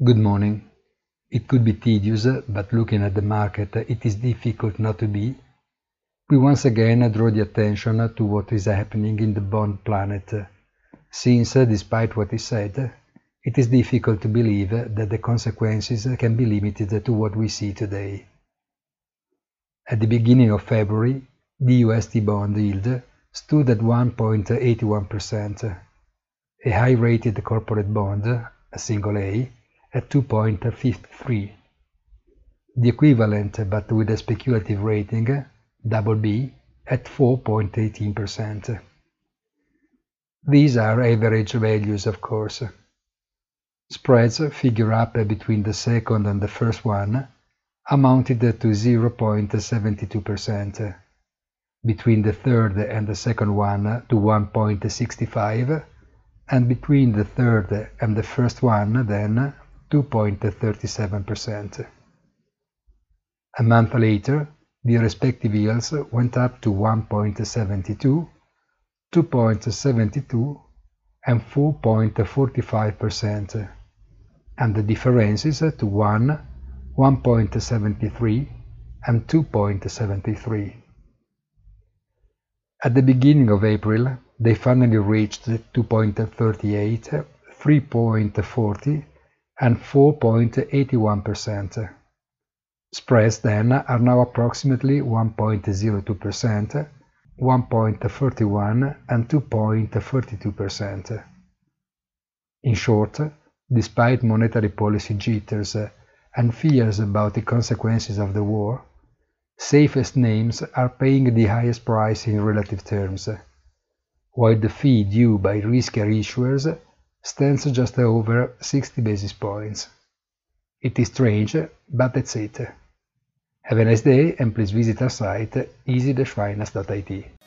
Good morning. It could be tedious, but looking at the market, it is difficult not to be. We once again draw the attention to what is happening in the bond planet, since, despite what is said, it is difficult to believe that the consequences can be limited to what we see today. At the beginning of February, the USD bond yield stood at 1.81%, a high-rated corporate bond, a single A, at 2.53. The equivalent, but with a speculative rating, double B, at 4.18%. These are average values, of course. Spreads figure up between the second and the first one amounted to 0.72%, between the third and the second one to 1.65, and between the third and the first one then 2.37%. A month later, the respective yields went up to 1.72, 2.72 and 4.45%, and the differences to 1, 1.73 and 2.73. At the beginning of April, they finally reached 2.38, 3.40 and 4.81%. Spreads then are now approximately 1.02%, 1.31 and 2.32%. In short, despite monetary policy jitters and fears about the consequences of the war, safest names are paying the highest price in relative terms, while the fee due by riskier issuers stands just over 60 basis points. It is strange, but that's it. Have a nice day and please visit our site easy-finance.it.